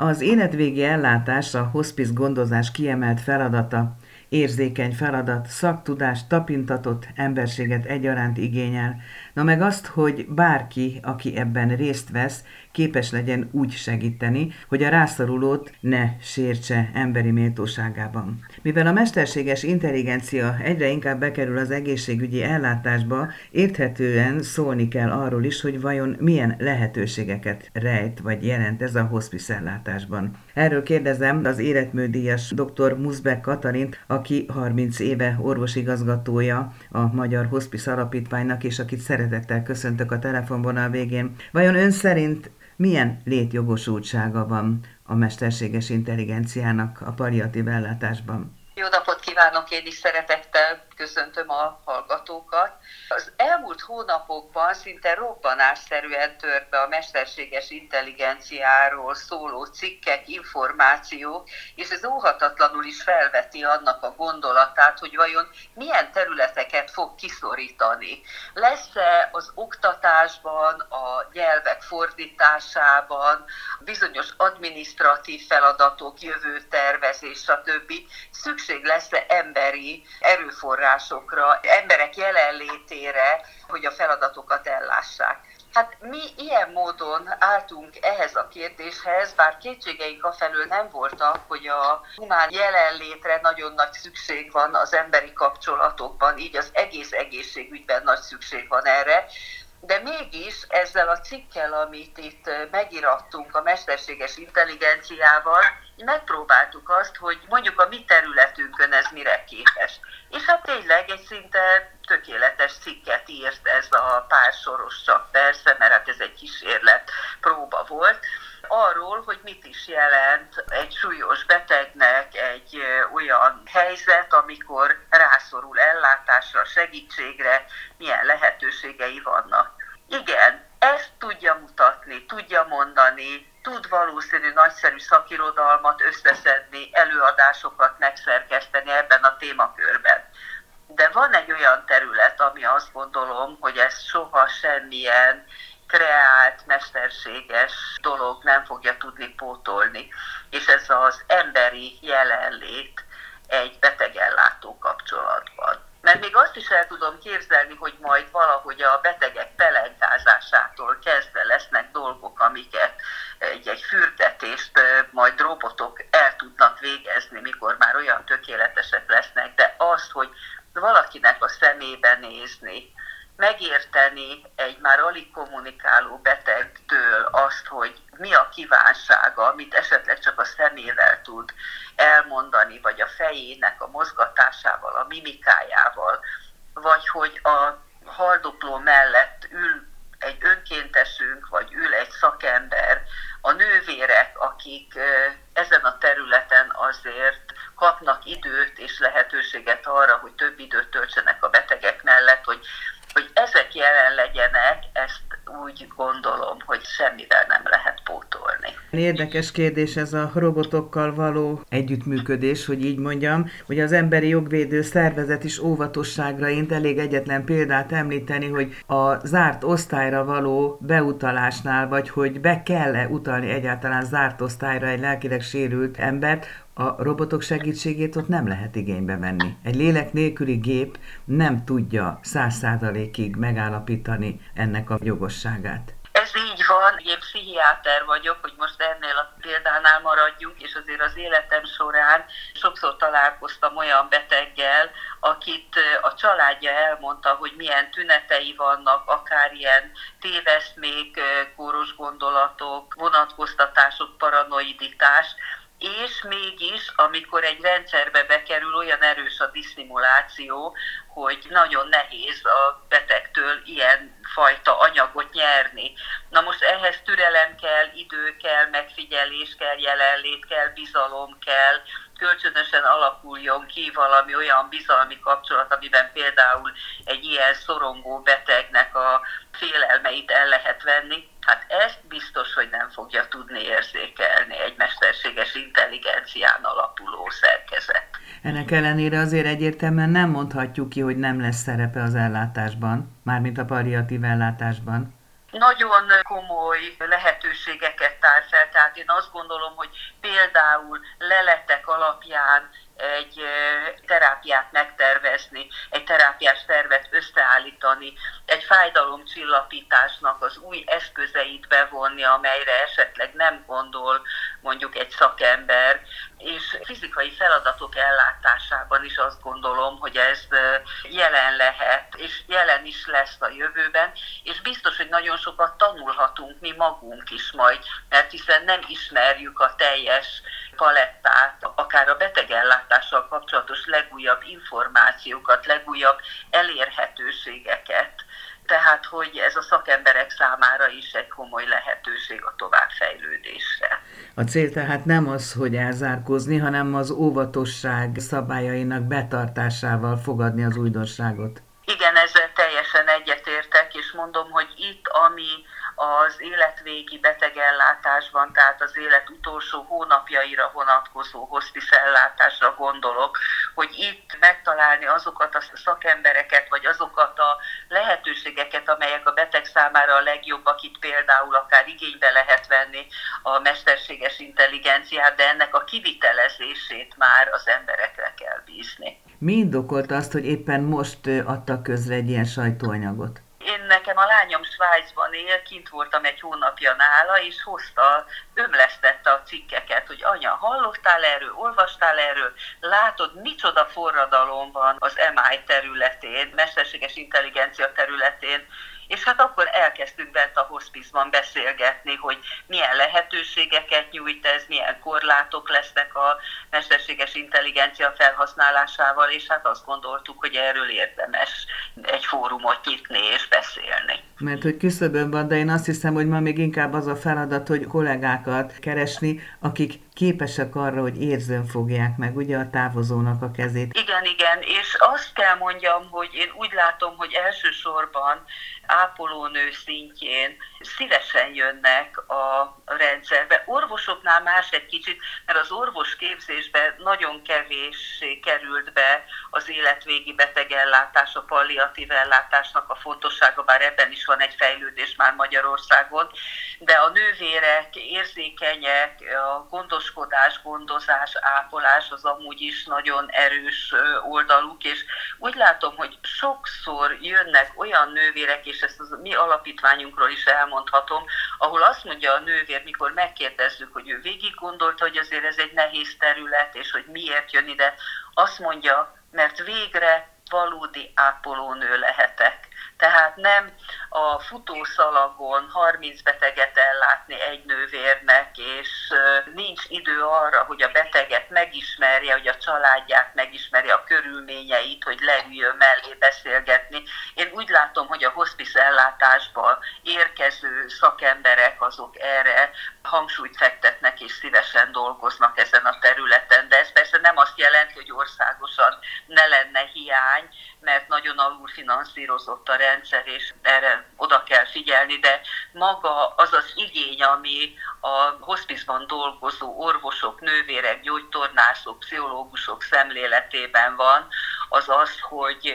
Az életvégi ellátás a hospice gondozás kiemelt feladata, érzékeny feladat, szaktudást, tapintatot, emberséget egyaránt igényel, na meg azt, hogy bárki, aki ebben részt vesz, képes legyen úgy segíteni, hogy a rászorulót ne sértse emberi méltóságában. Mivel a mesterséges intelligencia egyre inkább bekerül az egészségügyi ellátásba, érthetően szólni kell arról is, hogy vajon milyen lehetőségeket rejt vagy jelent ez a hospice ellátásban. Erről kérdezem az életműdíjas dr. Muszbek Katalint, aki 30 éve orvosigazgatója a Magyar Hospice Alapítványnak, és akit szeretettel köszöntök a telefonvonal végén. Vajon ön szerint milyen létjogosultsága van a mesterséges intelligenciának a paliatív ellátásban? Jó napot kívánok, én is szeretettel köszöntöm a hallgatókat. Az elmúlt hónapokban szinte robbanásszerűen tört be a mesterséges intelligenciáról szóló cikkek, információk, és ez óhatatlanul is felveti annak a gondolatát, hogy vajon milyen területeket fog kiszorítani. Lesz-e az oktatásban, a nyelvek fordításában, bizonyos administratív feladatok, jövőtervezés, stb. szükség lesz-e emberi erőforrásokra, erőforrásokra, emberek jelenlétére, hogy a feladatokat ellássák. Hát mi ilyen módon álltunk ehhez a kérdéshez, bár kétségeink afelől nem voltak, hogy a humán jelenlétre nagyon nagy szükség van az emberi kapcsolatokban, így az egész egészségügyben nagy szükség van erre, de mégis ezzel a cikkel, amit itt megirattunk a mesterséges intelligenciával, megpróbáltuk azt, hogy mondjuk a mi területünkön ez mire képes. És hát tényleg egy szinte tökéletes cikket írt ez a pár soros csak persze, mert hát ez egy kísérlet próba volt, arról, hogy mit is jelent egy súlyos betegnek egy olyan helyzet, amikor rászorul ellátásra, segítségre, milyen lehetőségei vannak. Igen, ezt tudja mutatni, tudja mondani, tud valószínű nagyszerű szakirodalmat összeszedni, előadásokat megszerkeszteni ebben a témakörben. De van egy olyan terület, ami azt gondolom, hogy ez soha semmilyen kreált, mesterséges dolog nem fogja tudni pótolni, és ez az emberi jelenlét egy betegellátó kapcsolatban. Mert még azt is el tudom képzelni, hogy majd valahogy a betegek pelenkázásától kezdve lesznek dolgok, amiket egy, egy fürdetést majd robotok el tudnak végezni, mikor már olyan tökéletesek lesznek, de azt, hogy valakinek a szemébe nézni, megérteni egy már alig kommunikáló betegtől azt, hogy mi a kívánsága, amit esetleg csak a szemével tud elmondani, vagy a fejének a mozgatásával, a mimikájával, vagy hogy a haldokló mellett ül egy önkéntesünk, vagy ül egy szakember, a nővérek, akik ezen a területen azért kapnak időt és lehetőséget arra, hogy több időt töltsenek a betegek mellett, hogy hogy ezek jelen legyenek, ezt úgy gondolom, hogy semmivel nem lehet pótolni. Érdekes kérdés ez a robotokkal való együttműködés, hogy így mondjam, hogy az emberi jogvédő szervezet is óvatosságra int, elég egyetlen példát említeni, hogy a zárt osztályra való beutalásnál, vagy hogy be kell-e utalni egyáltalán zárt osztályra egy lelkileg sérült embert, a robotok segítségét ott nem lehet igénybe venni. Egy lélek nélküli gép nem tudja száz százalékig megállapítani ennek a jogosságát. Ez így van, én pszichiáter vagyok, hogy most ennél a példánál maradjunk, és azért az életem során sokszor találkoztam olyan beteggel, akit a családja elmondta, hogy milyen tünetei vannak, akár ilyen téveszmék, kóros gondolatok, vonatkoztatások, paranoiditás, és mégis, amikor egy rendszerbe bekerül, olyan erős a disztimuláció, hogy nagyon nehéz a betegtől ilyen fajta anyagot nyerni. Na most ehhez türelem kell, idő kell, megfigyelés kell, jelenlét kell, bizalom kell, kölcsönösen alakuljon ki valami olyan bizalmi kapcsolat, amiben például egy ilyen szorongó betegnek a félelmeit el lehet venni. Hát ezt biztos, hogy nem fogja tudni érzékelni egy mesterséges intelligencián alapuló szerkezet. Ennek ellenére azért egyértelműen nem mondhatjuk ki, hogy nem lesz szerepe az ellátásban, mármint a palliatív ellátásban. nagyon komoly lehetőségeket tár fel, tehát én azt gondolom, hogy például leletek alapján egy terápiát megtervezni, egy terápiás tervet összeállítani, egy fájdalomcsillapításnak az új eszközeit bevonni, amelyre esetleg nem gondol mondjuk egy szakember, és fizikai feladatok ellátásában is azt gondolom, hogy ez jelen lehet, és jelen is lesz a jövőben, és biztos, hogy nagyon sokat tanulhatunk mi magunk is majd, mert hiszen nem ismerjük a teljes palettát, akár a betegellátással kapcsolatos legújabb információkat, legújabb elérhetőségeket. Tehát, hogy ez a szakemberek számára is egy komoly lehetőség a továbbfejlődésre. A cél tehát nem az, hogy elzárkózni, hanem az óvatosság szabályainak betartásával fogadni az újdonságot. Igen, ezzel teljesen egyetértek, és mondom, hogy itt, ami az életvégi betegellátásban, tehát az élet utolsó hónapjaira vonatkozó hospice ellátásra gondolok, hogy itt megtalálni azokat a szakembereket, vagy azokat a lehetőségeket, amelyek a beteg számára a legjobb, akit például akár igénybe lehet venni a mesterséges intelligenciát, de ennek a kivitelezését már az emberekre kell bízni. Mi indokolt azt, hogy éppen most adtak közre egy ilyen sajtóanyagot? Én nekem a lányom Svájcban él, kint voltam egy hónapja nála, és hozta, ömlesztette a cikkeket, hogy anya, hallottál erről, olvastál erről, látod, micsoda forradalom van az MI területén, mesterséges intelligencia területén, és hát akkor elkezdtünk bent a hospizban beszélgetni, hogy milyen lehetőségeket nyújt ez, milyen korlátok lesznek a mesterséges intelligencia felhasználásával, és hát azt gondoltuk, hogy erről érdemes egy fórumot nyitni és beszélni. Mert hogy küszöbön van, de én azt hiszem, hogy ma még inkább az a feladat, hogy kollégákat keresni, akik képesek arra, hogy érzőn fogják meg ugye a távozónak a kezét. Igen, igen, és azt kell mondjam, hogy én úgy látom, hogy elsősorban ápolónő szintjén szívesen jönnek a rendszerbe. Orvosoknál más egy kicsit, mert az orvos képzésbe nagyon kevés került be az életvégi betegellátás, a palliatív ellátásnak a fontossága, bár ebben is van egy fejlődés már Magyarországon, de a nővérek érzékenyek, a gondoskodás, gondozás, ápolás az amúgy is nagyon erős oldaluk, és úgy látom, hogy sokszor jönnek olyan nővérek, és ezt az mi alapítványunkról is elmondhatom, ahol azt mondja a nővér, mikor megkérdezzük, hogy ő végig gondolta, hogy azért ez egy nehéz terület, és hogy miért jön ide, azt mondja, mert végre valódi ápolónő lehetek. Tehát nem a futószalagon 30 beteget ellátni egy nővérnek, és nincs idő arra, hogy a beteget megismerje, hogy a családját megismerje, a körülményeit, hogy leüljön mellé beszélgetni. Én úgy látom, hogy a hospice ellátásban érkező szakemberek azok erre hangsúlyt fektetnek és szívesen dolgoznak ezen a területen, de ez persze nem azt jelenti, hogy országosan ne lenne hiány, mert nagyon alul finanszírozott a rendszer, és erre oda kell figyelni, de maga az az igény, ami a hospizban dolgozó orvosok, nővérek, gyógytornászok, pszichológusok szemléletében van, az az, hogy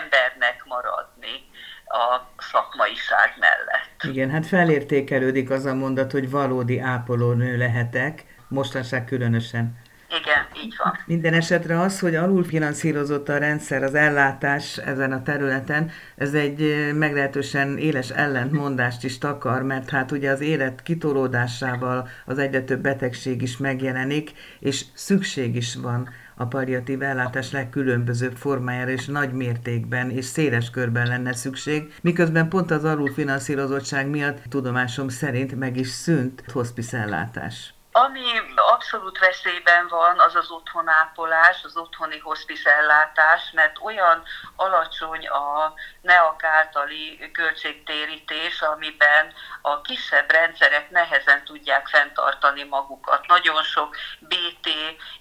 embernek maradni a szakmaiság mellett. Igen, hát felértékelődik az a mondat, hogy valódi ápolónő lehetek, mostanság különösen. Igen, így van. Minden esetre az, hogy alulfinanszírozott a rendszer, az ellátás ezen a területen, ez egy meglehetősen éles ellentmondást is takar, mert hát ugye az élet kitolódásával az egyre több betegség is megjelenik, és szükség is van a paliatív ellátás legkülönbözőbb formájára és nagy mértékben és széles körben lenne szükség, miközben pont az alulfinanszírozottság miatt tudomásom szerint meg is szűnt hospice ellátás. Ami abszolút veszélyben van, az az otthonápolás, az otthoni hospice ellátás, mert olyan alacsony a NEAK általi költségtérítés, amiben a kisebb rendszerek nehezen tudják fenntartani magukat. Nagyon sok BT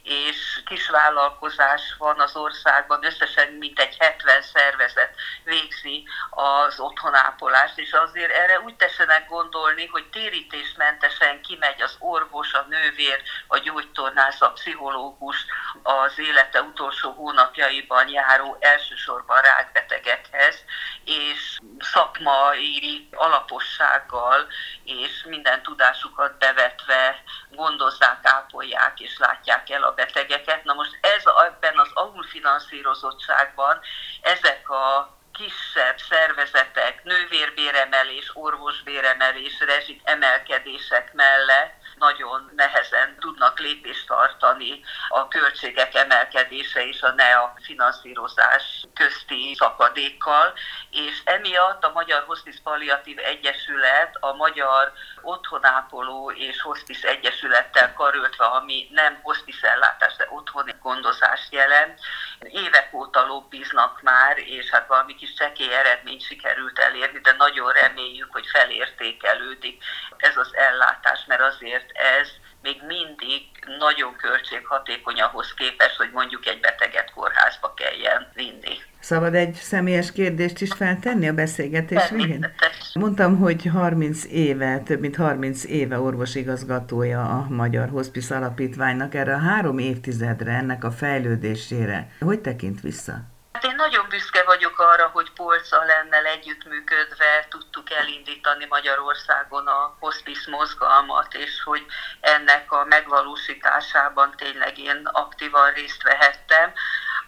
és kisvállalkozás van az országban, összesen mintegy 70 szervezet végzi az otthonápolást, és azért erre úgy tessenek gondolni, hogy térítésmentesen kimegy az orvos, a nővér, a gyógytornász, a pszichológus, az élete utolsó hónapjaiban járó elsősorban rákbetegekhez, és szakmai alapossággal és minden tudásukat bevetve gondozzák, ápolják és látják el a betegeket. Na most ez ebben az alulfinanszírozottságban ezek a kisebb szervezetek nővérbéremelés, orvosbéremelés, rezsik emelkedések mellett nagyon nehezen tudnak lépést tartani a költségek emelkedése és a NEA finanszírozás közti szakadékkal, és emiatt a Magyar Hospice Palliatív Egyesület a Magyar Otthonápoló és Hospice Egyesülettel karöltve, ami nem hospice ellátás, de otthoni gondozást jelent, évek óta lobbiznak már, és hát valami kis csekély eredményt sikerült elérni, de nagyon reméljük, hogy felértékelődik ez az ellátás, mert azért ez még mindig nagyon költséghatékony ahhoz képest, hogy mondjuk egy beteget kórházba kelljen vinni. Szabad egy személyes kérdést is feltenni a beszélgetés végén? Mondtam, hogy 30 éve, több mint 30 éve orvosigazgatója a Magyar Hospice Alapítványnak erre a három évtizedre, ennek a fejlődésére. Hogy tekint vissza? Hát én nagyon büszke vagyok arra, hogy Polca lennel együttműködve tudtuk elindítani Magyarországon a hospice mozgalmat, és hogy ennek a megvalósításában tényleg én aktívan részt vehettem.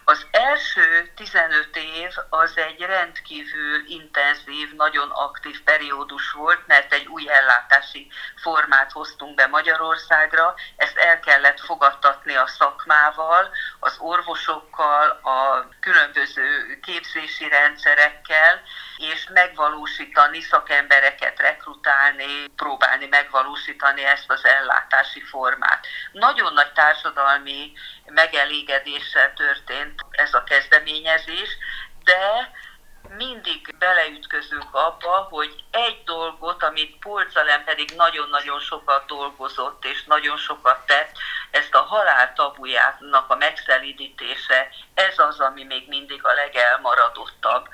Az első 15 év az egy rendkívül intenzív, nagyon aktív periódus volt, mert egy új ellátási formát hoztunk be Magyarországra, ezt el kellett fogadtatni a szakmával, az orvosokkal, a különböző képzési rendszerekkel, és megvalósítani, szakembereket rekrutálni, próbálni megvalósítani ezt az ellátási formát. Nagyon nagy társadalmi megelégedéssel történt ez a kezdeményezés, de mindig beleütközünk abba, hogy egy dolgot, amit Polcalem pedig nagyon-nagyon sokat dolgozott és nagyon sokat tett, ezt a halál tabujának a megszelidítése, ez az, ami még mindig a legelmaradottabb.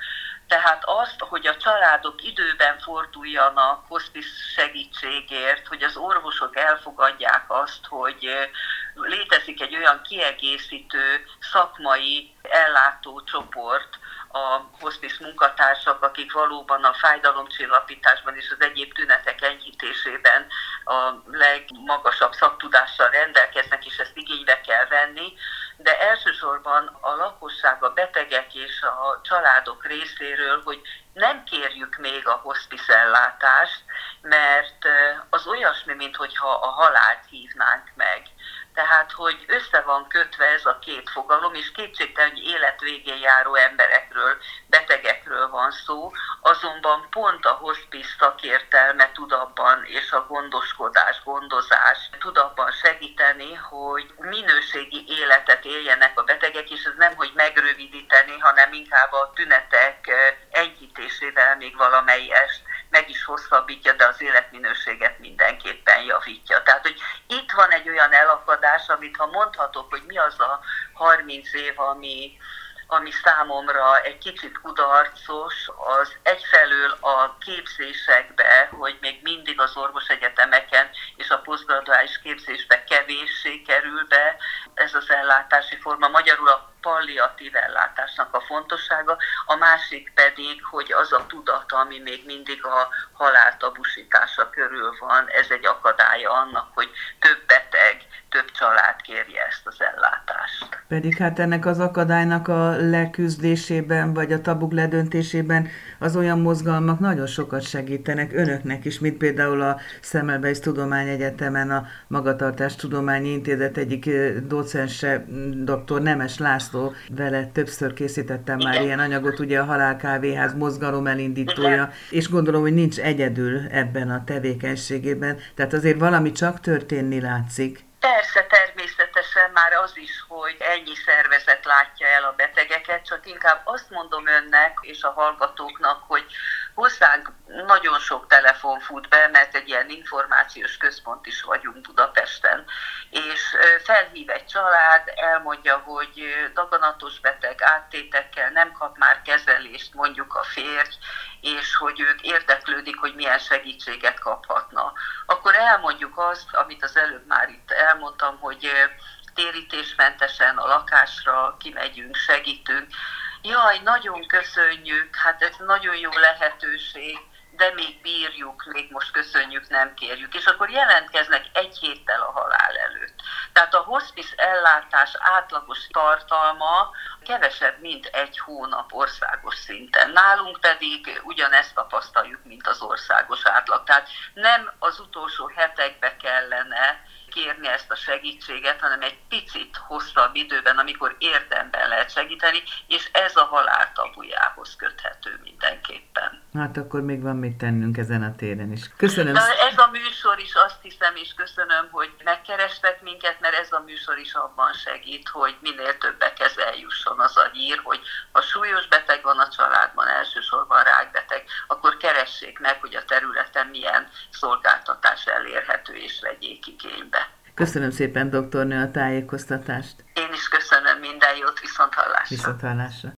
Tehát azt, hogy a családok időben forduljanak hospice segítségért, hogy az orvosok elfogadják azt, hogy létezik egy olyan kiegészítő szakmai ellátócsoport, a hospice munkatársak, akik valóban a fájdalomcsillapításban és az egyéb tünetek enyhítésében a legmagasabb szaktudással rendelkeznek, és ezt igénybe kell venni, de elsősorban a lakosság, a betegek és a családok részéről, hogy nem kérjük még a hospice ellátást, mert az olyasmi, mintha a halált hívnánk meg. Tehát, hogy össze van kötve ez a két fogalom, és kétségtelen, hogy életvégén járó emberekről, betegekről van szó, azonban pont a hospice szakértelme tud abban, és a gondoskodás, gondozás tud abban segíteni, hogy minőségi életet éljenek a betegek, és ez nem, hogy megrövidíteni, hanem inkább a tünetek enyhítésével még valamelyest meg is hosszabbítja, de az életminőséget mindenképpen javítja. Tehát, hogy itt van egy olyan elakadás, amit ha mondhatok, hogy mi az a 30 év, ami, ami számomra egy kicsit kudarcos, az egyfelől a képzésekbe, hogy még mindig az orvosegyetemeken és a posztgraduális képzésbe kevéssé kerül be ez az ellátási forma. Magyarul a palliatív ellátásnak a fontossága, a másik pedig, hogy az a tudat, ami még mindig a halál körül van, ez egy akadálya annak, hogy több beteg, több család kérje ezt az ellátást. Pedig hát ennek az akadálynak a leküzdésében, vagy a tabuk ledöntésében az olyan mozgalmak nagyon sokat segítenek önöknek is, mint például a Szemelweis Tudományegyetemen a Magatartás Tudományi Intézet egyik docense, dr. Nemes László, vele többször készítettem már ilyen anyagot, ugye a Halál Kávéház mozgalom elindítója, és gondolom, hogy nincs egyedül ebben a tevékenységében, tehát azért valami csak történni látszik. Persze, természetesen már az is, hogy ennyi szervezet látja el a betegeket, csak inkább azt mondom önnek és a hallgatóknak, hogy hozzánk nagyon sok telefon fut be, mert egy ilyen információs központ is vagyunk Budapesten, és felhív egy család, elmondja, hogy daganatos beteg áttétekkel nem kap már kezelést, mondjuk a férj, és hogy ők érdeklődik, hogy milyen segítséget kaphatna. Akkor elmondjuk azt, amit az előbb már itt elmondtam, hogy térítésmentesen a lakásra kimegyünk, segítünk. Jaj, nagyon köszönjük, hát ez nagyon jó lehetőség, de még bírjuk, még most köszönjük, nem kérjük. És akkor jelentkeznek egy héttel a halál előtt. Tehát a hospice ellátás átlagos tartalma kevesebb, mint egy hónap országos szinten. Nálunk pedig ugyanezt tapasztaljuk, mint az országos átlag. Tehát nem az utolsó hetekbe kellene kérni ezt a segítséget, hanem egy picit hosszabb időben, amikor érdemben lehet segíteni, és ez a halál tabujához köthető mindenképpen. Hát akkor még van mit tennünk ezen a téren is. Köszönöm. De ez a műsor is azt hiszem, és köszönöm, hogy megkerestek minket, mert ez a műsor is abban segít, hogy minél többekhez eljusson az a hír, hogy ha súlyos beteg van a családban, elsősorban rákbeteg, akkor keressék meg, hogy a területen milyen szolgáltatás elérhető, és vegyék igénybe. Köszönöm szépen, doktornő, a tájékoztatást. Én is köszönöm minden jót, viszont hallásra. Viszont hallásra.